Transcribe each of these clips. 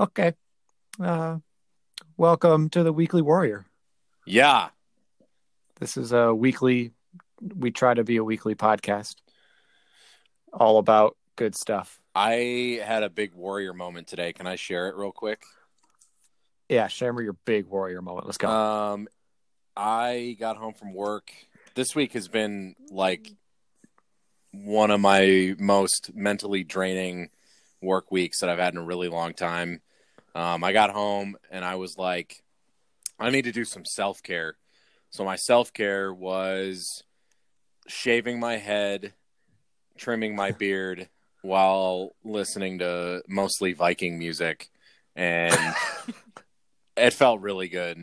Okay. Uh, welcome to the Weekly Warrior. Yeah. This is a weekly, we try to be a weekly podcast all about good stuff. I had a big warrior moment today. Can I share it real quick? Yeah, share me your big warrior moment. Let's go. Um, I got home from work. This week has been like one of my most mentally draining work weeks that I've had in a really long time. Um, I got home and I was like, I need to do some self care. So my self care was shaving my head, trimming my beard while listening to mostly Viking music, and it felt really good.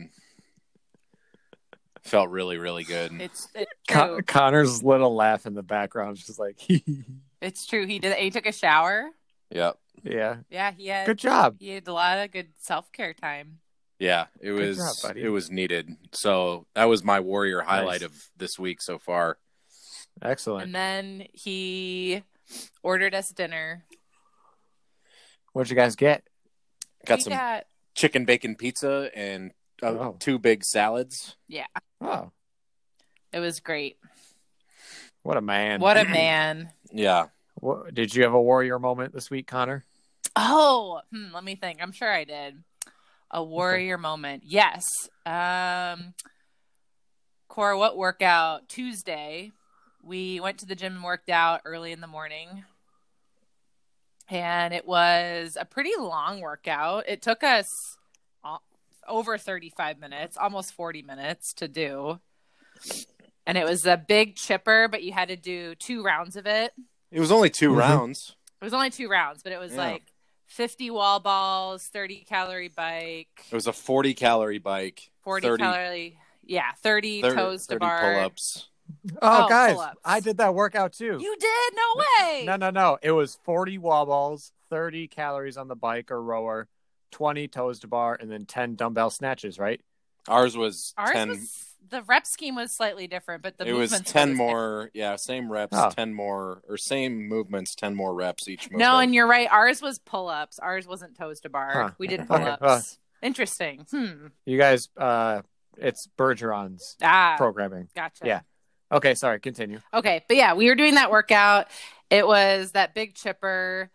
Felt really, really good. It's it's Con- Connor's little laugh in the background is just like, It's true. He did. He took a shower. Yep. Yeah, Yeah, he had. good job. He had a lot of good self care time. Yeah, it was job, it was needed. So that was my warrior highlight Nice. of this week so far. Excellent. And then he ordered us dinner. What'd you guys get? Got we some got chicken bacon pizza and uh, Oh. two big salads. Yeah. Oh, it was great. what a man. What a man. Yeah. What, did you have a warrior moment this week, Connor? Oh, hmm, let me think. I'm sure I did. A warrior moment. Yes. Um Cora, what workout? Tuesday. We went to the gym and worked out early in the morning. And it was a pretty long workout. It took us over 35 minutes, almost 40 minutes to do. And it was a big chipper, but you had to do two rounds of it. It was only 2 Mhm. rounds. It was only two rounds, but it was Yeah. like 50 wall balls, 30 calorie bike, It was a 40 calorie bike, 40 30 calorie, yeah, 30, 30, toes to 30 bar. pull-ups. Oh, Oh, guys, pull-ups. I did that workout too. You did? No way. No, no, no. It was 40 wall balls, 30 calories on the bike or rower, 20 toes to bar, and then 10 dumbbell snatches, right? Ours was Ours 10 was the rep scheme was slightly different, but the it was 10 were the same. more, yeah, same reps, Oh. 10 more or same movements, 10 more reps each movement. No, and you're right. Ours was pull ups. Ours wasn't toes to bar. Huh. We did pull ups. well. Interesting. Hmm. You guys, uh, it's Bergeron's Ah, programming. gotcha. Yeah. Okay, sorry, continue. Okay, but yeah, we were doing that workout. It was that big chipper,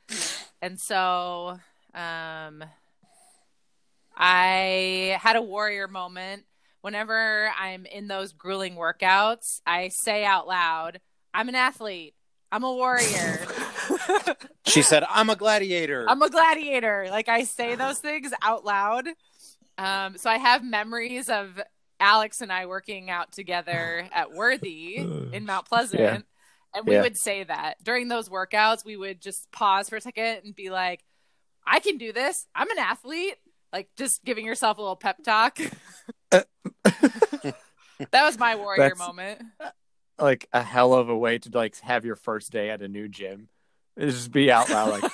and so um, I had a warrior moment. Whenever I'm in those grueling workouts, I say out loud, "I'm an athlete. I'm a warrior. She said, "I'm a gladiator." I'm a gladiator." Like I say those things out loud. Um, so I have memories of Alex and I working out together at Worthy in Mount Pleasant. Yeah. And we Yeah. would say that during those workouts, we would just pause for a second and be like, I can do this. I'm an athlete. Like just giving yourself a little pep talk. that was my warrior moment. like a hell of a way to like have your first day at a new gym. Is just be out loud like,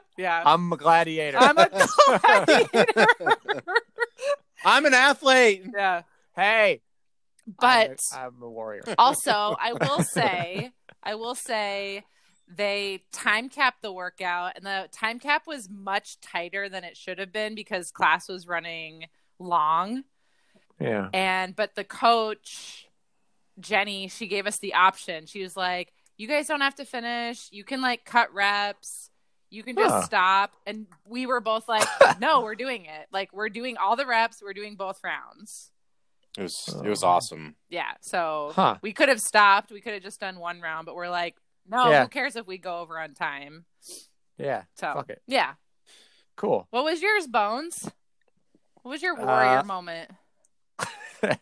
Yeah. I'm a gladiator. I'm a gladiator. I'm an athlete. yeah. hey, But I'm a, I'm a warrior. also i will say i will say they time capped the workout and the time cap was much tighter than it should have been because class was running long Yeah. and but the coach jenny she gave us the option she was like you guys don't have to finish you can like cut reps you can just Huh. stop and we were both like no we're doing it like we're doing all the reps we're doing both rounds It was it was Oh. awesome. yeah so Huh. we could have stopped. We could have just done one round, but we're like, no, Yeah. who cares if we go over on time? Yeah. So, Fuck it. yeah. Cool. What was yours, Bones? What was your warrior Uh, moment?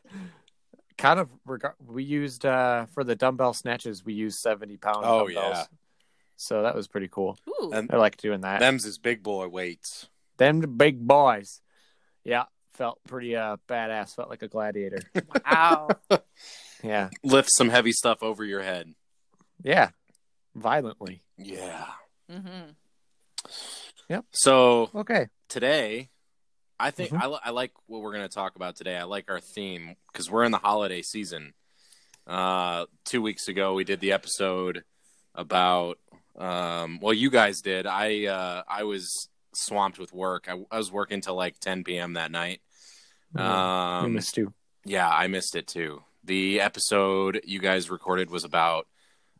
kind of reg- we used uh for the dumbbell snatches we used 70 pound Oh, dumbbells yeah. so that was pretty cool Ooh, And i like doing that them's his big boy weights. them the big boys yeah felt pretty uh badass felt like a gladiator wow. yeah Lift some heavy stuff over your head. yeah violently Yeah. mm-hmm. yep So okay today, I think Mhm. I, li- I like what we're going to talk about today. I like our theme because we're in the holiday season. Uh, two weeks ago, we did the episode about. Um, well, you guys did. I uh, I was swamped with work. I, I was working till like 10 p.m. that night. We Um, missed you. yeah, I missed it too. The episode you guys recorded was about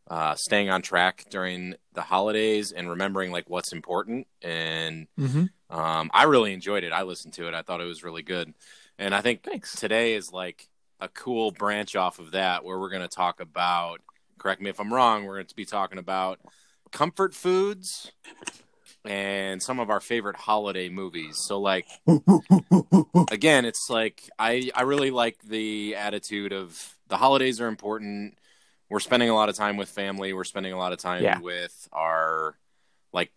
uh, staying on track during the holidays and remembering like what's important. And Mm-hmm. Um, I really enjoyed it. I listened to it. I thought it was really good. And I think Thanks. today is like a cool branch off of that where we're going to talk about, correct me if I'm wrong, we're going to be talking about comfort foods and some of our favorite holiday movies. So, like, again, it's like I I really like the attitude of the holidays are important. We're spending a lot of time with family. We're spending a lot of time Yeah. with our like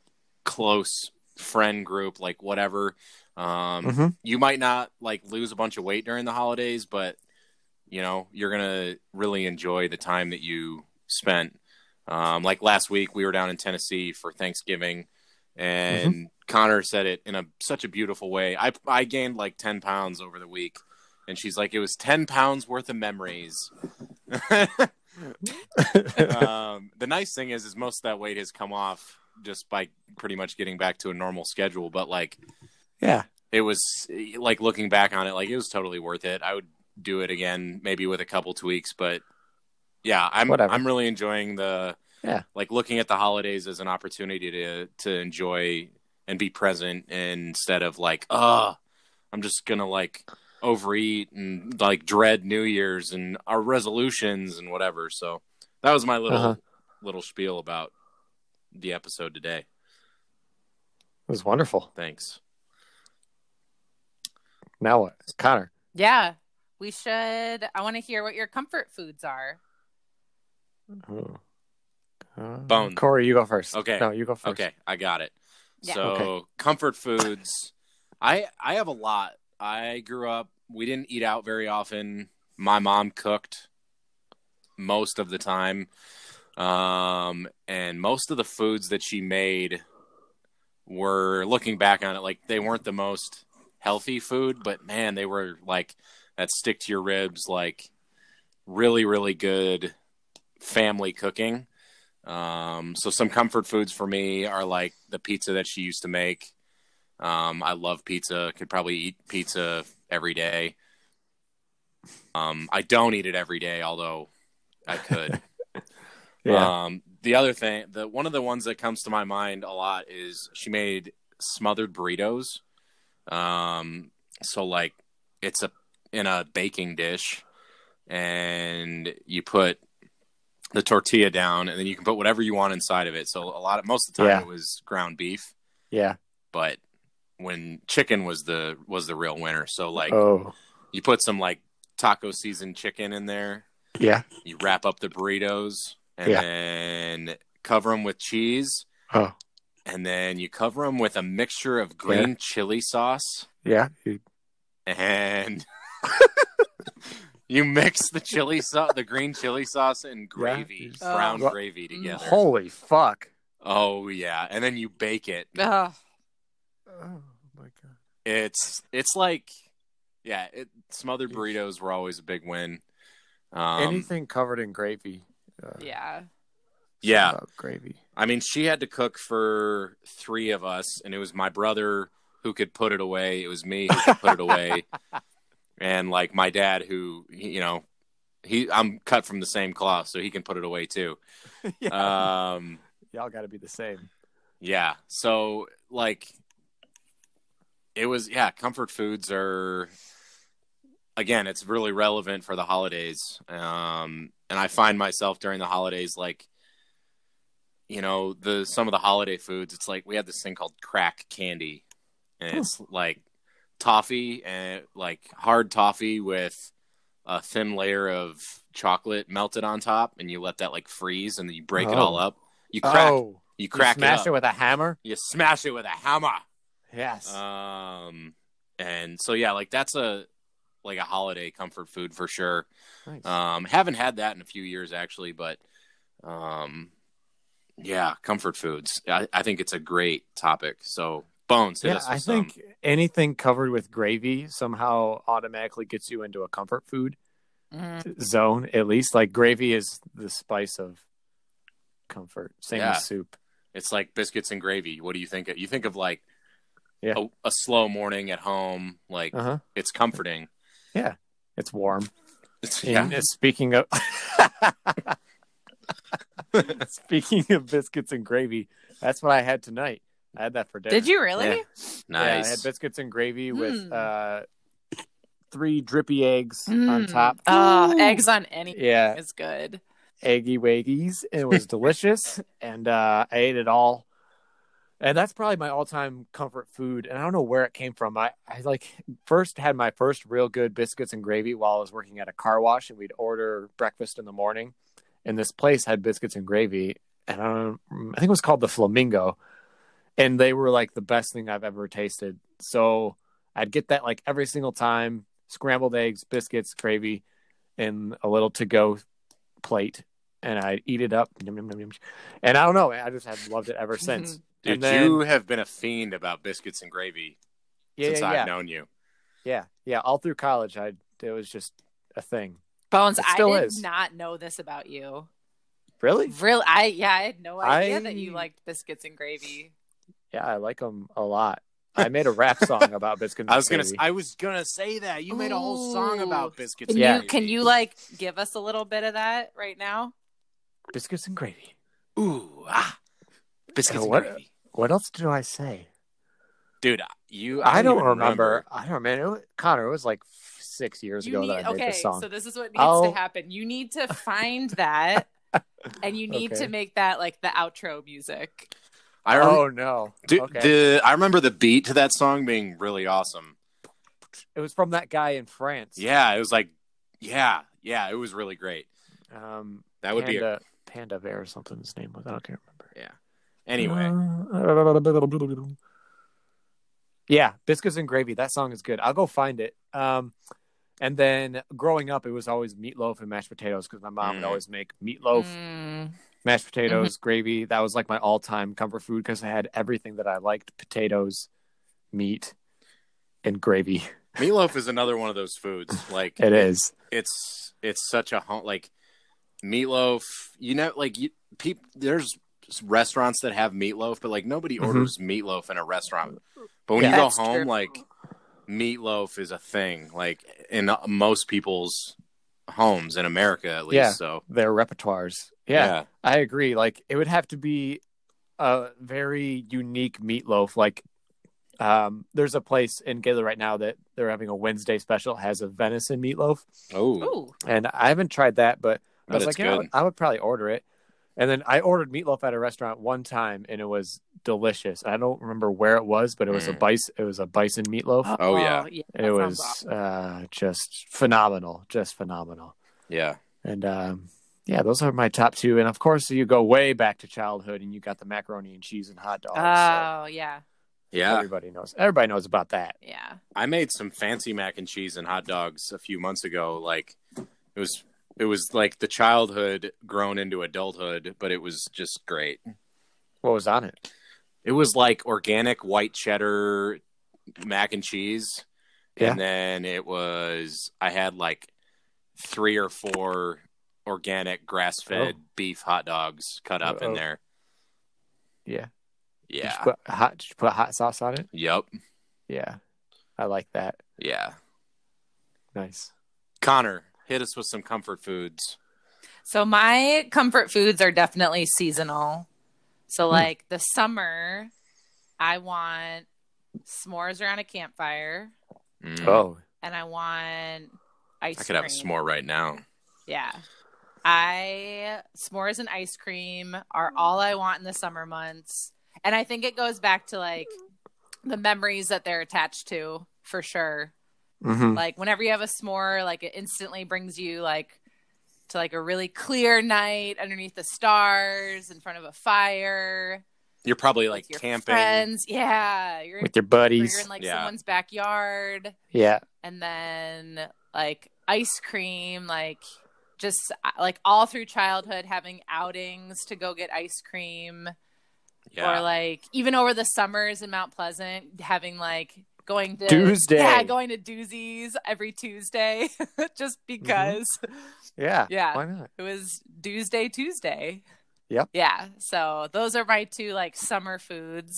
close friend group, like whatever. Um, Mhm. You might not like lose a bunch of weight during the holidays, but you know you're gonna really enjoy the time that you spent. Um, like last week, we were down in Tennessee for Thanksgiving, and Connor said it in a such a beautiful way. I I gained like ten pounds over the week, and she's like, it was ten pounds worth of memories. um, the nice thing is, is most of that weight has come off just by pretty much getting back to a normal schedule. But like, Yeah. it was like looking back on it, like it was totally worth it. I would do it again, maybe with a couple tweaks, but yeah, I'm Whatever. I'm really enjoying the Yeah. like looking at the holidays as an opportunity to to enjoy and be present instead of like, oh, I'm just gonna like overeat and like dread New Year's and our resolutions and whatever. So that was my little Uh-huh. little spiel about the episode today. It was wonderful. Thanks. Now what? Connor. Yeah. We should. I want to hear what your comfort foods are. Oh. Uh, Bone. Corey, you go first. Okay. No, you go first. Okay, I got it. Yeah. So Okay. comfort foods. I I have a lot. I grew up. We didn't eat out very often. My mom cooked most of the time, um, and most of the foods that she made were looking back on it like they weren't the most healthy food, but man, they were like that stick to your ribs, like really really good family cooking. Um, so some comfort foods for me are like the pizza that she used to make. Um, I love pizza. Could probably eat pizza every day. Um, I don't eat it every day, although I could. Yeah. Um, the other thing, the one of the ones that comes to my mind a lot is she made smothered burritos. Um, so like it's a in a baking dish, and you put the tortilla down, and then you can put whatever you want inside of it. So a lot of most of the time Yeah. it was ground beef, yeah. but when chicken was the was the real winner. So like oh. you put some like taco seasoned chicken in there, Yeah. you wrap up the burritos and Yeah. then cover them with cheese Oh. and then you cover them with a mixture of green chili sauce Yeah. And you mix the chili sauce the green chili sauce and gravy Yeah. brown Oh. gravy together Holy fuck. oh yeah and then you bake it Ugh. Oh my god. it's it's like yeah it, smothered burritos were always a big win um, Anything covered in gravy. Uh, Yeah. Yeah. about gravy. I mean, she had to cook for three of us, and it was my brother who could put it away. It was me who could put it away, and like my dad, who he- you know, he I'm cut from the same cloth, so he can put it away too. yeah. Um, Y'all got to be the same. yeah. So like, it was yeah. Comfort foods are again, it's really relevant for the holidays. Um, and I find myself during the holidays like you know the some of the holiday foods it's like we have this thing called crack candy and it's like toffee and like hard toffee with a thin layer of chocolate melted on top and you let that like freeze and then you break it all Oh. up you crack oh, you you crack smash it, it, with a hammer. you smash it with a hammer Yes. um and so yeah like that's a like a holiday comfort food for sure nice. um, haven't had that in a few years actually, but um, yeah, comfort foods. I, I think it's a great topic. So bones, yeah, I some. think anything covered with gravy somehow automatically gets you into a comfort food Mhm. zone. At least, like gravy is the spice of comfort. Same Yeah. as soup. it's like biscuits and gravy. What do you think? Of? You think of like Yeah. a, a slow morning at home. Like Uh huh. it's comforting. Yeah, it's warm. It's, yeah. uh, speaking of speaking of biscuits and gravy, that's what I had tonight. I had that for dinner. Did you really? Yeah. Yeah, I had biscuits and gravy with Mm. uh, three drippy eggs on Mm. top. Oh, Ooh. eggs on anything Yeah, is good. eggy waggies. It was delicious, and uh, I ate it all. And that's probably my all-time comfort food. And I don't know where it came from. I, I like first had my first real good biscuits and gravy while I was working at a car wash, and we'd order breakfast in the morning. And this place had biscuits and gravy, and I don't. I think it was called the Flamingo, and they were like the best thing I've ever tasted. So I'd get that like every single time: scrambled eggs, biscuits, gravy, and a little to-go plate and I'd eat it up. And I don't know, I just have loved it ever since. Dude, and then- you have been a fiend about biscuits and gravy Yeah, since yeah, I've yeah. known you. yeah, yeah. All through college, I it was just a thing. Bones, It I still did is. not know this about you. Really? Really, I yeah, I had no idea I- that you liked biscuits and gravy. Yeah, I like them a lot. I made a rap song about biscuits. I was gonna. gravy. I was gonna say that you made a whole song about biscuits. Can and Yeah. you gravy. can you like give us a little bit of that right now? biscuits and gravy. Ooh ah, biscuits and What- gravy, What else do I say? dude. You. I don't even remember. I don't remember. It was, Connor, it was like six years You ago need that I made okay, this song. so this is what needs I'll- to happen. You need to find that and you need Okay. to make that like the outro music. I rem- oh no! dude, okay, the I remember the beat to that song being really awesome. it was from that guy in France. Yeah, it was like, yeah, yeah, it was really great. um, That would be a, Panda, Panda Bear or something. His name was. I don't can't remember. Anyway. Uh, yeah, biscuits and gravy. That song is good. I'll go find it. Um, and then growing up, it was always meatloaf and mashed potatoes because my mom would Mm. always make meatloaf, Mm. mashed potatoes, gravy. That was like my all-time comfort food because I had everything that I liked: potatoes, meat, and gravy. Meatloaf is another one of those foods. Like It is. it's it's such a home like meatloaf. You know, like you peop, There's restaurants that have meatloaf, but like nobody Mhm. orders meatloaf in a restaurant. But when Yeah. you go home, true. like meatloaf is a thing. Like in most people's homes in America, at least. Yeah. So Their repertoires. yeah. I agree. Like it would have to be a very unique meatloaf. Like um, there's a place in Gaylord right now that they're having a Wednesday special has a venison meatloaf, Oh, and I haven't tried that, but I was like, yeah, I would, I would probably order it. And then I ordered meatloaf at a restaurant one time, and it was delicious. I don't remember where it was, but it was a Mm. bison. It was a bison meatloaf. Oh, yeah. that it was awesome. uh, just phenomenal, just phenomenal. yeah. And um, yeah, those are my top two. And of course, you go way back to childhood, and you got the macaroni and cheese and hot dogs. so Oh yeah, Yeah. everybody knows. Everybody knows about that. yeah. I made some fancy mac and cheese and hot dogs a few months ago. Like it was it was like the childhood grown into adulthood, but it was just great. What was on it? It was like organic white cheddar mac and cheese. Yeah. And then it was I had like three or four organic grass fed Oh. beef hot dogs cut up in Uh-oh. there. Yeah. Did you Yeah. put hot? Did you put hot sauce on it? Yep. Yeah, I like that. Yeah. Nice. Connor, hit us with some comfort foods. So my comfort foods are definitely seasonal. So Hmm. like the summer, I want s'mores around a campfire, Mm. Oh, and I want ice. I could have a cream. s'more right now. Yeah. I s'mores and ice cream are all I want in the summer months. And I think it goes back to like the memories that they're attached to for sure. Hmm Like whenever you have a s'more, like it instantly brings you like to like a really clear night underneath the stars in front of a fire You're probably like with your camping. friends. Yeah, you're, with your buddies. you're in like Yeah. someone's backyard yeah, and then like ice cream like just like all through childhood having outings to go get ice cream Yeah. or like even over the summers in Mount Pleasant having like going to Tuesday. yeah going to doozies every Tuesday just mm-hmm. because yeah, Yeah. Why not? it was Tuesday Tuesday Yep. yeah so those are my two like summer foods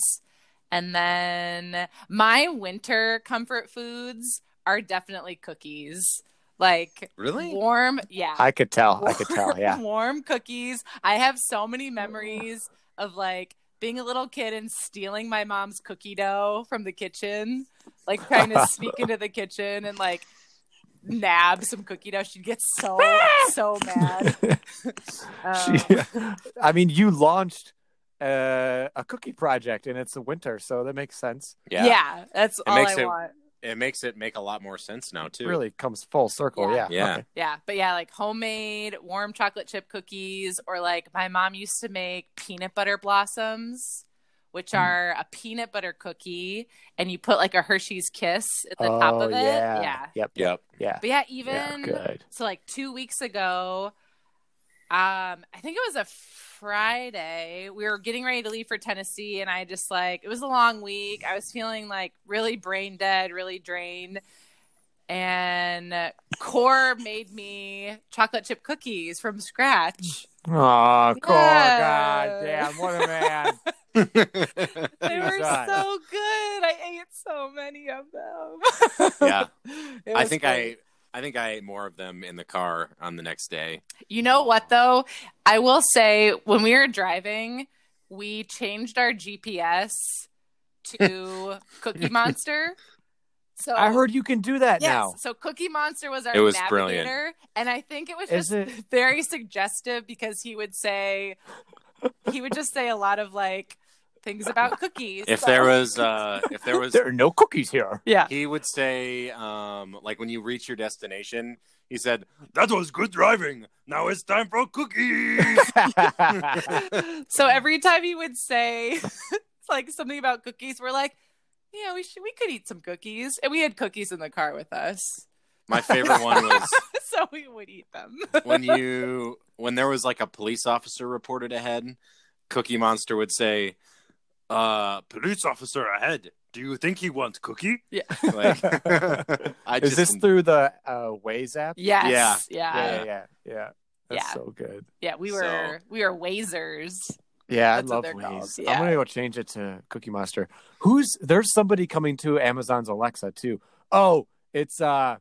And then my winter comfort foods are definitely cookies. Like Really? warm, yeah. I could tell. I could tell. Yeah. warm cookies. I have so many memories of like being a little kid and stealing my mom's cookie dough from the kitchen, like trying to sneak into the kitchen and like nab some cookie dough. She'd get so so mad. Um, She- I mean, you launched uh, a cookie project, and it's the winter, so that makes sense. yeah. that's all makes I it- want. It makes it make a lot more sense now too. It Really comes full circle. Yeah. Yeah. Yeah. Okay. Yeah, but yeah, like homemade warm chocolate chip cookies, or like my mom used to make peanut butter blossoms, which Mm. are a peanut butter cookie, and you put like a Hershey's Kiss at the top Oh, of it. yeah. yeah. Yep. Yep. Yeah. But yeah, Yeah. even Good. so, like two weeks ago, um, I think it was a Friday. We were getting ready to leave for Tennessee, and I just like it was a long week. I was feeling like really brain dead, really drained. And Core made me chocolate chip cookies from scratch. Oh. Yeah. God damn. What a man. They were so good. I ate so many of them. Yeah. I think great. I I think I ate more of them in the car on the next day. You know what though? I will say when we were driving, we changed our GPS to Cookie Monster. So I heard you can do that yes, now. so Cookie Monster was our It was navigator, brilliant. and I think it was Is just it? very suggestive because he would say he would just say a lot of like things about cookies. If So- there was uh if there was There are no cookies here. yeah, he would say um like when you reach your destination, he said, That was good driving. Now it's time for cookies. so every time he would say like something about cookies, we're like, yeah, we should we could eat some cookies, and we had cookies in the car with us, My favorite one was so we would eat them. when you when there was like a police officer reported ahead, Cookie Monster would say, uh police officer ahead. Do you think he wants cookie? Yeah. Like I Is just this through the uh, Waze app? yes, Yeah. yeah, Yeah, yeah, yeah, yeah. That's Yeah. so good. Yeah, we were we were wazers. Yeah, That's I love they're Waze. yeah. I'm gonna go change it to Cookie Monster. Who's there's somebody coming to Amazon's Alexa too. Oh, it's uh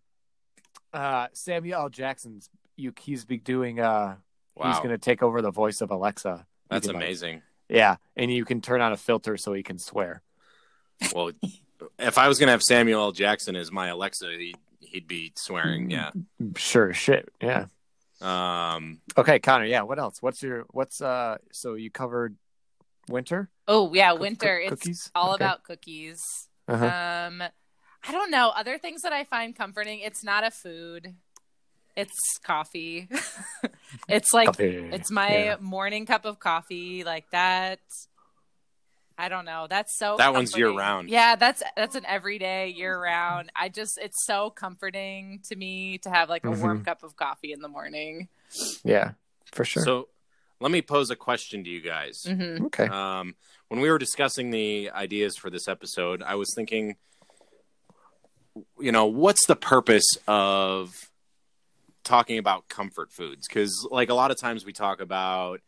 uh Samuel L. Jackson's you he's be doing uh wow. he's gonna take over the voice of Alexa. That's can, like- amazing. Yeah, and you can turn on a filter so he can swear. Well, if I was gonna have Samuel L. Jackson as my Alexa, he'd, he'd be swearing. Yeah. Sure shit. Yeah. Um. Okay, Connor, yeah, what else? What's your what's uh so you covered winter? Oh yeah, winter. cook- it's cookies? all Okay. about cookies. Uh-huh. Um, I don't know. Other things that I find comforting. It's not a food. It's coffee. it's like Coffee. it's my Yeah. morning cup of coffee. Like that. I don't know. That's so. That one's year-round. Yeah, that's that's an everyday year round. I just it's so comforting to me to have like a warm Mm-hmm. cup of coffee in the morning. Yeah, for sure. So let me pose a question to you guys. hmm okay. Um, when we were discussing the ideas for this episode, I was thinking, you know, what's the purpose of talking about comfort foods? Because, like, a lot of times we talk about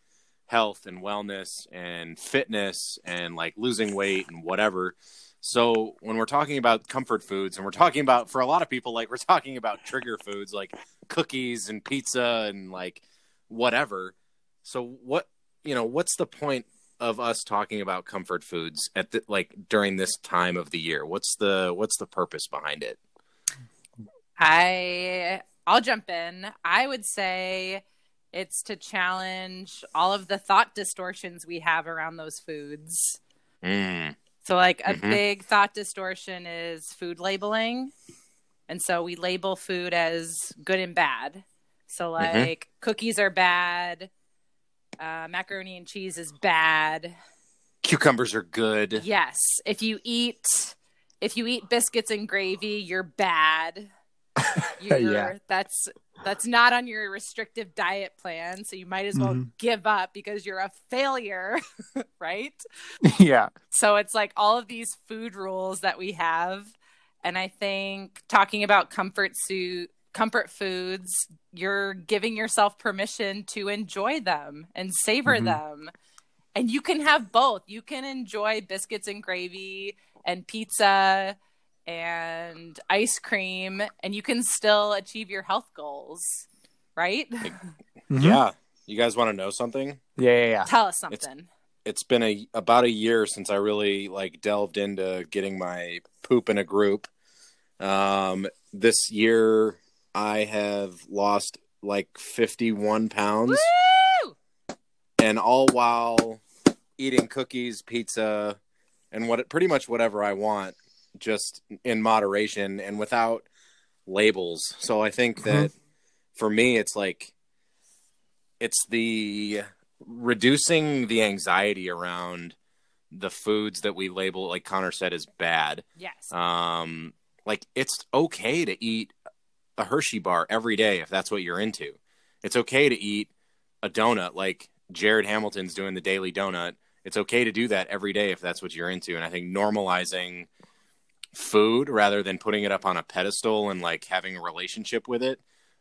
health and wellness and fitness and like losing weight and whatever. So, when we're talking about comfort foods and we're talking about, for a lot of people, like, we're talking about trigger foods like cookies and pizza and like whatever. So, what, you know, what's the point of us talking about comfort foods at the like during this time of the year? What's the what's the purpose behind it? I I'll jump in. I would say it's to challenge all of the thought distortions we have around those foods. Mm. So like a Mhm. big thought distortion is food labeling. And so we label food as good and bad. So like cookies are bad, uh, macaroni and cheese is bad. Cucumbers are good. Yes, if you eat if you eat biscuits and gravy, you're bad. Yeah. that's that's not on your restrictive diet plan, so you might as well Mhm. give up because you're a failure, right? yeah. So it's like all of these food rules that we have, and I think talking about comfort suit comfort foods, you're giving yourself permission to enjoy them and savor Mhm. them. and you can have both. You can enjoy biscuits and gravy and pizza and ice cream, and you can still achieve your health goals, right? Mhm. Yeah. You guys want to know something? Yeah, yeah, yeah. Tell us something. It's been a about a year since I really like delved into getting my poop in a group. Um, this year I have lost like 51 pounds. Woo! and all while eating cookies, pizza, and what pretty much whatever I want, just in moderation and without labels. So I think that for me, it's like it's the reducing the anxiety around the foods that we label, like Connor said, is bad. Yes. Um, like it's okay to eat a Hershey bar every day if that's what you're into. It's okay to eat a donut like Jared Hamilton's doing the daily donut. It's okay to do that every day if that's what you're into. And I think normalizing food rather than putting it up on a pedestal and like having a relationship with it.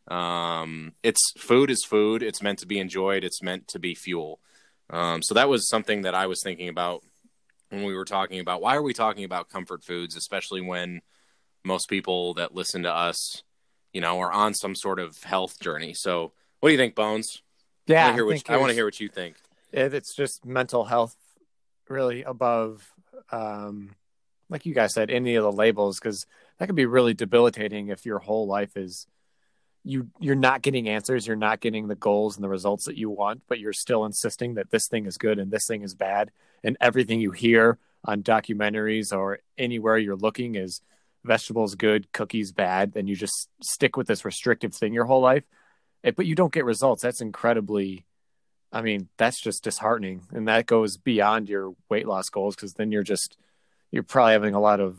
Um, it's food is food. It's meant to be enjoyed. It's meant to be fuel. Um, so that was something that I was thinking about when we were talking about why are we talking about comfort foods, especially when most people that listen to us, you know, are on some sort of health journey. So, what do you think, Bones? Yeah, I, wanna hear what you- I want to hear what you think. it's just mental health really above um like you guys said any of the labels because that could be really debilitating if your whole life is you you're not getting answers you're not getting the goals and the results that you want but you're still insisting that this thing is good and this thing is bad and everything you hear on documentaries or anywhere you're looking is vegetables good cookies bad then you just stick with this restrictive thing your whole life Eh, but you don't get results. That's incredibly I mean, that's just disheartening, and that goes beyond your weight loss goals because then you're just you're probably having a lot of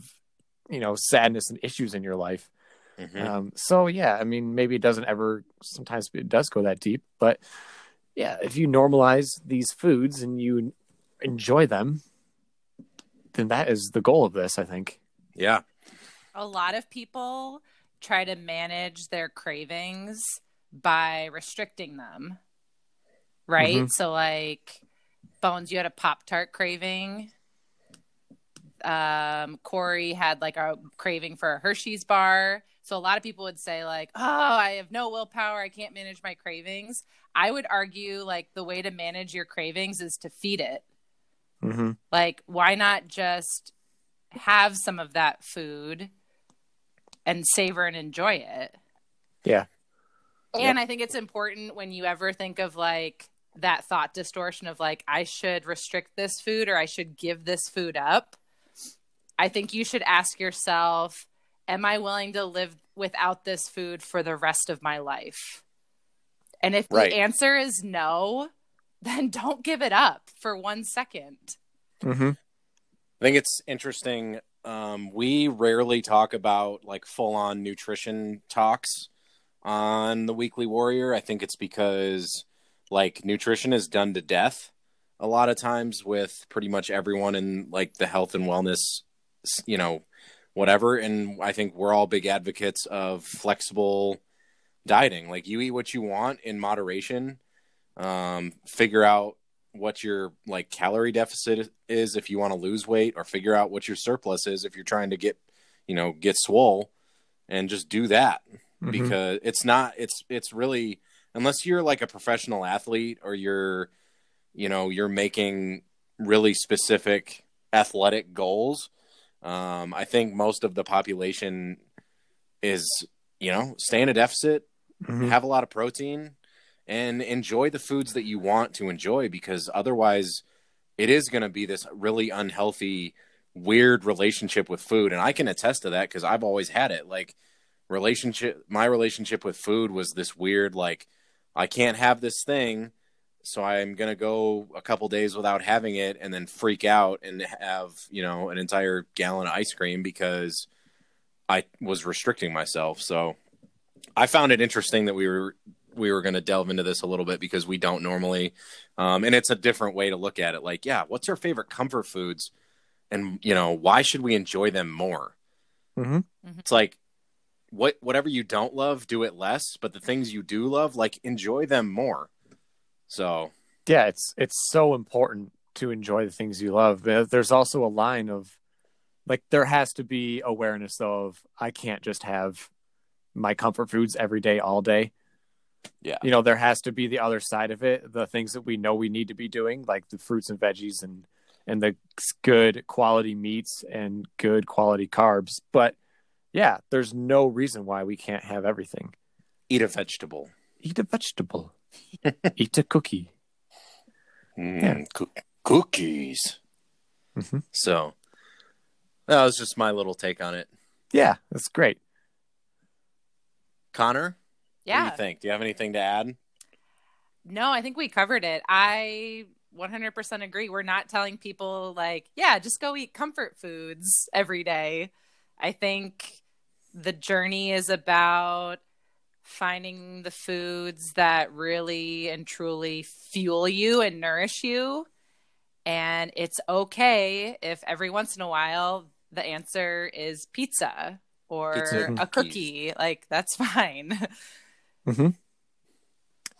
you know sadness and issues in your life. Mhm. Um, so yeah, I mean, maybe it doesn't ever. Sometimes it does go that deep, but yeah, if you normalize these foods and you enjoy them, then that is the goal of this. I think. Yeah. a lot of people try to manage their cravings by restricting them. Right? Mhm. So like Bones, you had a Pop Tart craving. Um, Corey had like a craving for a Hershey's bar. So a lot of people would say, like, oh, I have no willpower, I can't manage my cravings. I would argue like the way to manage your cravings is to feed it. Mm-hmm. Like, why not just have some of that food and savor and enjoy it? Yeah. And I think it's important when you ever think of like that thought distortion of like, I should restrict this food or I should give this food up. I think you should ask yourself, Am I willing to live without this food for the rest of my life? And if Right. the answer is no, then don't give it up for one second. Mm-hmm. I think it's interesting. Um, we rarely talk about like full on nutrition talks on the Weekly Warrior. I think it's because like nutrition is done to death a lot of times with pretty much everyone in like the health and wellness, you know, whatever. And I think we're all big advocates of flexible dieting. Like you eat what you want in moderation. Um, figure out what your like calorie deficit is if you want to lose weight or figure out what your surplus is if you're trying to get you know get swole and just do that Mm-hmm. because it's not it's it's really unless you're like a professional athlete or you're you know you're making really specific athletic goals um i think most of the population is you know stay in a deficit Mhm. have a lot of protein and enjoy the foods that you want to enjoy because otherwise it is going to be this really unhealthy weird relationship with food and i can attest to that because i've always had it like relationship my relationship with food was this weird like i can't have this thing so i'm going to go a couple days without having it and then freak out and have you know an entire gallon of ice cream because i was restricting myself. So i found it interesting that we were we were going to delve into this a little bit because we don't normally um, and it's a different way to look at it. Like yeah what's our favorite comfort foods? And you know why should we enjoy them more? Mhm. it's like what whatever you don't love do it less but the things you do love like enjoy them more so yeah it's it's so important to enjoy the things you love. There's also a line of like there has to be awareness though of I can't just have my comfort foods every day all day. Yeah. You know, there has to be the other side of it, the things that we know we need to be doing, like the fruits and veggies and and the good quality meats and good quality carbs. But yeah, there's no reason why we can't have everything. Eat a vegetable. Eat a vegetable. Eat a cookie. Mm, Yeah. coo- cookies. Mhm. So that was just my little take on it. Yeah, that's great. Connor, what do Yeah. you think? Do you have anything to add? No, I think we covered it. I 100% agree. We're not telling people, like, yeah, just go eat comfort foods every day. I think the journey is about finding the foods that really and truly fuel you and nourish you. And it's okay if every once in a while the answer is pizza or Pizza a cookie. Like, that's fine. Mm-hmm.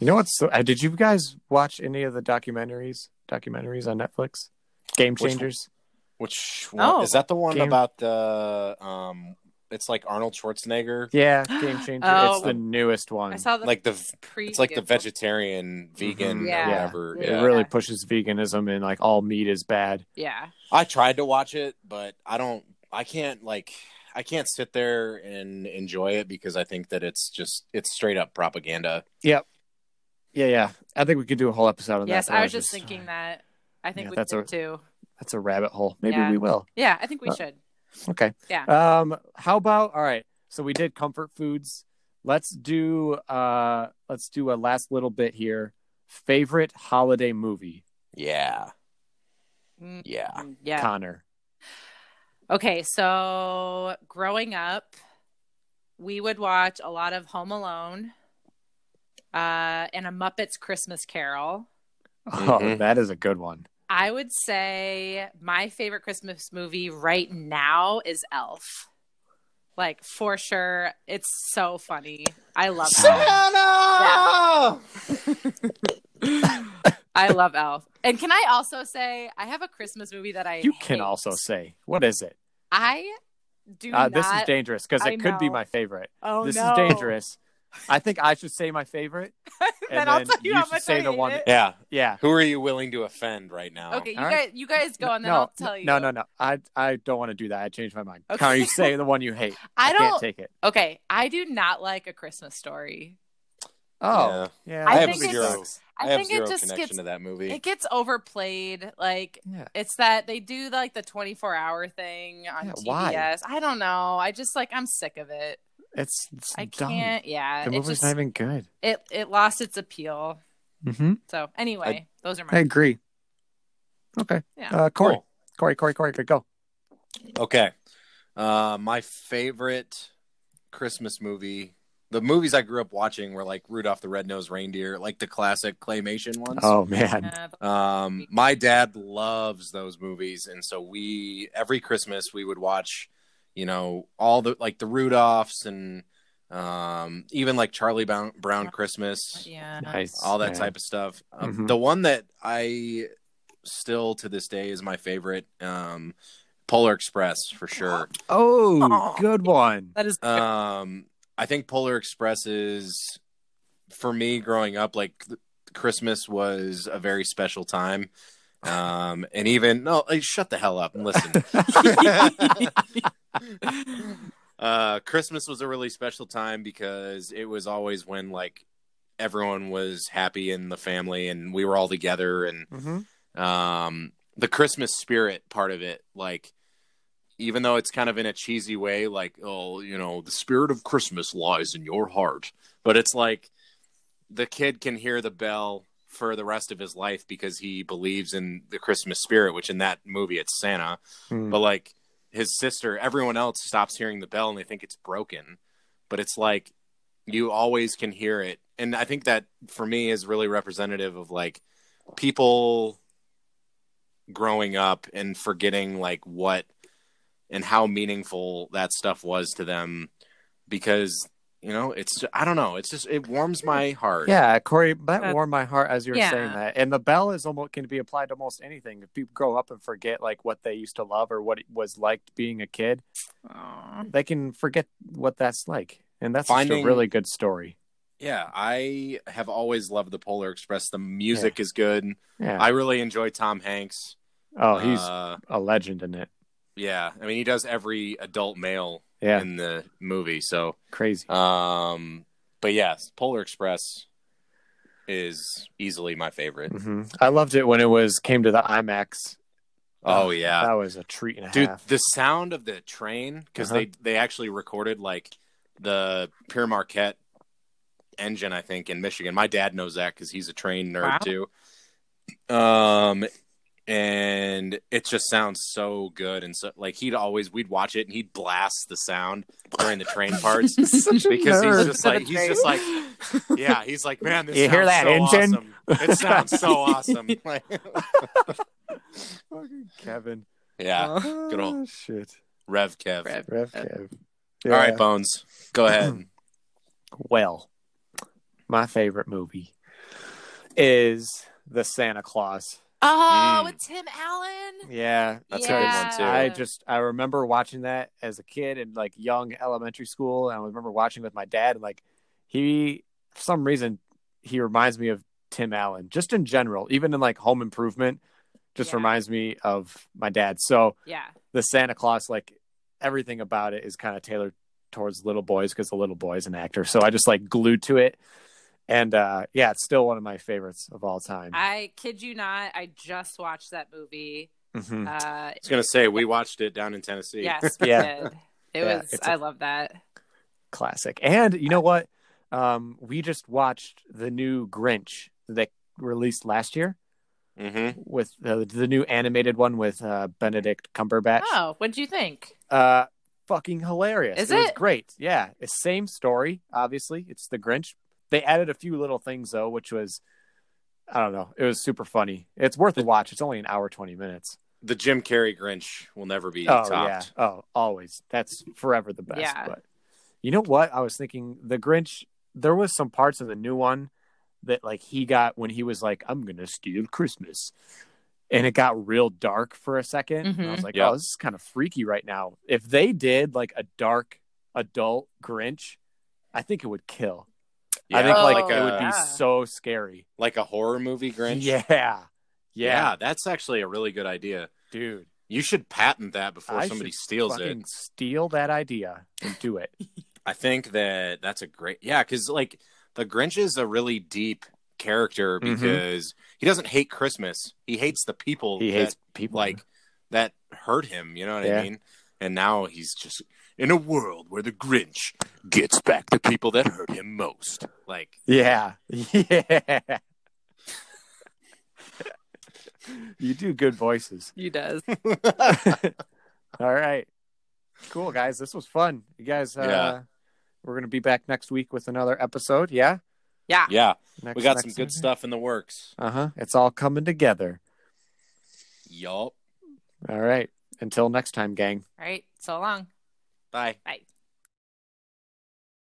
You know what's so, uh, did you guys watch any of the documentaries documentaries on Netflix? Game Which- Changers? Which one? Oh. is that the one Game- about the um it's like Arnold Schwarzenegger? Yeah, Game Changer. Oh. it's the newest one. I saw the Like the pre. it's like the vegetarian vegan Mhm. Yeah. or whatever. it really pushes veganism and like all meat is bad. Yeah. I tried to watch it, but I don't. I can't like. I can't sit there and enjoy it because I think that it's just it's straight up propaganda. Yep. Yeah, yeah. I think we could do a whole episode on Yes, that. but I was just thinking that. I think Yeah, we that's could a- too. That's a rabbit hole. Maybe Yeah. we will. Yeah, I think we Uh, should. Okay. Yeah. Um how about all right. So we did comfort foods. Let's do uh let's do a last little bit here. Favorite holiday movie, Yeah, Mm, yeah. Yeah. Connor. Okay, so growing up, we would watch a lot of Home Alone uh, and a Muppets Christmas Carol. Oh, Mhm. that is a good one. I would say my favorite Christmas movie right now is Elf. Like for sure, it's so funny. I love Elf. I love Elf. And can I also say I have a Christmas movie that I You can hate. also say, what is it? I do Uh, not. this is dangerous because it could be my favorite. oh this no. is dangerous. I think I should say my favorite. then and I'll then tell you, you how should much say I the hate one- it. Yeah. Yeah. Who are you willing to offend right now? Okay, you All guys, right. you guys go, and then no, I'll tell you. No, no, no. I I don't want to do that. I changed my mind. Okay. Connor, you say the one you hate. I can't don't. take it. Okay, I do not like a Christmas story. Oh, yeah. I I have think zero. it's- I, I, have think zero it just connection gets to that movie. it gets overplayed. Like yeah. it's that they do like the twenty four hour thing on Yeah, TBS. why? I don't know. I just like I'm sick of it. It's, it's I dumb. can't. Yeah, The movie's just not even good. it it lost its appeal. Mm-hmm. So anyway, those are my. I agree. Okay. Yeah. Uh, Corey. Cool. Corey, Corey, Corey, go. Okay. Uh, my favorite Christmas movie. The movies I grew up watching were like Rudolph the Red-Nosed Reindeer, like the classic claymation ones. Oh, man. Um, my dad loves those movies, and so we every Christmas we would watch, you know, all the like the Rudolphs and um, even like Charlie Brown, Brown Christmas, yeah. Nice. all that man. type of stuff. Um, Mhm. The one that I still to this day is my favorite, um, Polar Express for sure. Oh, Oh. good one. That is Um, I think Polar Express is for me growing up. Like th- Christmas was a very special time. Um, and even no, shut the hell up and listen. uh, Christmas was a really special time because it was always when like everyone was happy in the family and we were all together and hmm um the christmas spirit part of it like even though it's kind of in a cheesy way like oh you know the spirit of christmas lies in your heart but it's like the kid can hear the bell for the rest of his life because he believes in the christmas spirit which in that movie it's santa. Hmm. but like his sister everyone else stops hearing the bell and they think it's broken. But it's like you always can hear it. And i think that for me is really representative of like people growing up and forgetting like what and how meaningful that stuff was to them. Because you know, it's I don't know. It's just it warms my heart. Yeah, Corey, that Uh, warmed my heart as you were yeah. saying that. And the bell is almost can be applied to almost anything. If people grow up and forget like what they used to love or what it was like being a kid, Aw. they can forget what that's like. And that's Finding- a really good story. Yeah, I have always loved the Polar Express. The music is good. Yeah. I really enjoy Tom Hanks. oh, he's Uh, a legend in it. yeah, I mean he does every adult male Yeah, in the movie. So, crazy. um, but yes, Polar Express is easily my favorite. hmm I loved it when it was came to the IMAX. Oh yeah, that was a treat and a dude, half. the sound of the train because Uh-huh. they they actually recorded like the Pere Marquette engine, I think, in Michigan. My dad knows that because he's a train nerd Wow. too. Um, and it just sounds so good and so like he'd always we'd watch it and he'd blast the sound during the train parts because nerd. he's just like he's just like yeah he's like man this You hear that so engine? awesome. it sounds so awesome like Kevin. yeah ah, good old Oh, shit. Rev Kev Rev. Rev Kev. all right Bones go ahead Well, my favorite movie is The Santa Claus. Oh, Mm. with Tim Allen. Yeah, That's a good one, too. I just I remember watching that as a kid in like young elementary school, and I remember watching with my dad. And like he, for some reason, he reminds me of Tim Allen, just in general, even in like Home Improvement, just Yeah. reminds me of my dad. So Yeah. the Santa Claus, like everything about it is kind of tailored towards little boys because the little boy is an actor. So I just like glued to it. And uh yeah, it's still one of my favorites of all time. I kid you not. I just watched that movie. Mhm. Uh, I was gonna say we watched it down in Tennessee. yes, we Yeah. did. It Yeah, was. I love that. Classic. And you know what? Um we just watched the new Grinch that released last year Mm-hmm. with the, the new animated one with uh Benedict Cumberbatch. Oh, what'd you think? Uh fucking hilarious. Is it was great. Yeah. It's same story, obviously. It's the Grinch. They added a few little things though, which was I don't know. It was super funny. It's worth a watch. It's only an hour twenty minutes. The Jim Carrey Grinch will never be Oh topped. yeah. Oh, always. That's forever the best. Yeah. But you know what? I was thinking the Grinch. There was some parts of the new one that like he got when he was like, "I'm gonna steal Christmas," and it got real dark for a 2nd And I was mm-hmm. like, Yep. "Oh, this is kind of freaky right now." If they did like a dark adult Grinch, I think it would kill. I think Yeah, like Oh, it would be so scary. like a horror movie Grinch. Yeah. Yeah, yeah, that's actually a really good idea. dude. You should patent that before I somebody steals it. steal that idea and do it. I think that that's a great yeah, because like the Grinch is a really deep character Mhm. because he doesn't hate Christmas. He hates the people He that, hates people like that hurt him. You know what Yeah. I mean? And now he's just in a world where the Grinch gets back the people that hurt him most. Like Yeah. Yeah. you do good voices. You does. All right. Cool, guys. This was fun. You guys, uh, Yeah. we're going to be back next week with another episode. Yeah. Yeah. yeah, Next, we got some good stuff in the works. Uh huh. It's all coming together. Yup. All right. Until next time, gang. All right. So long. Bye. Bye.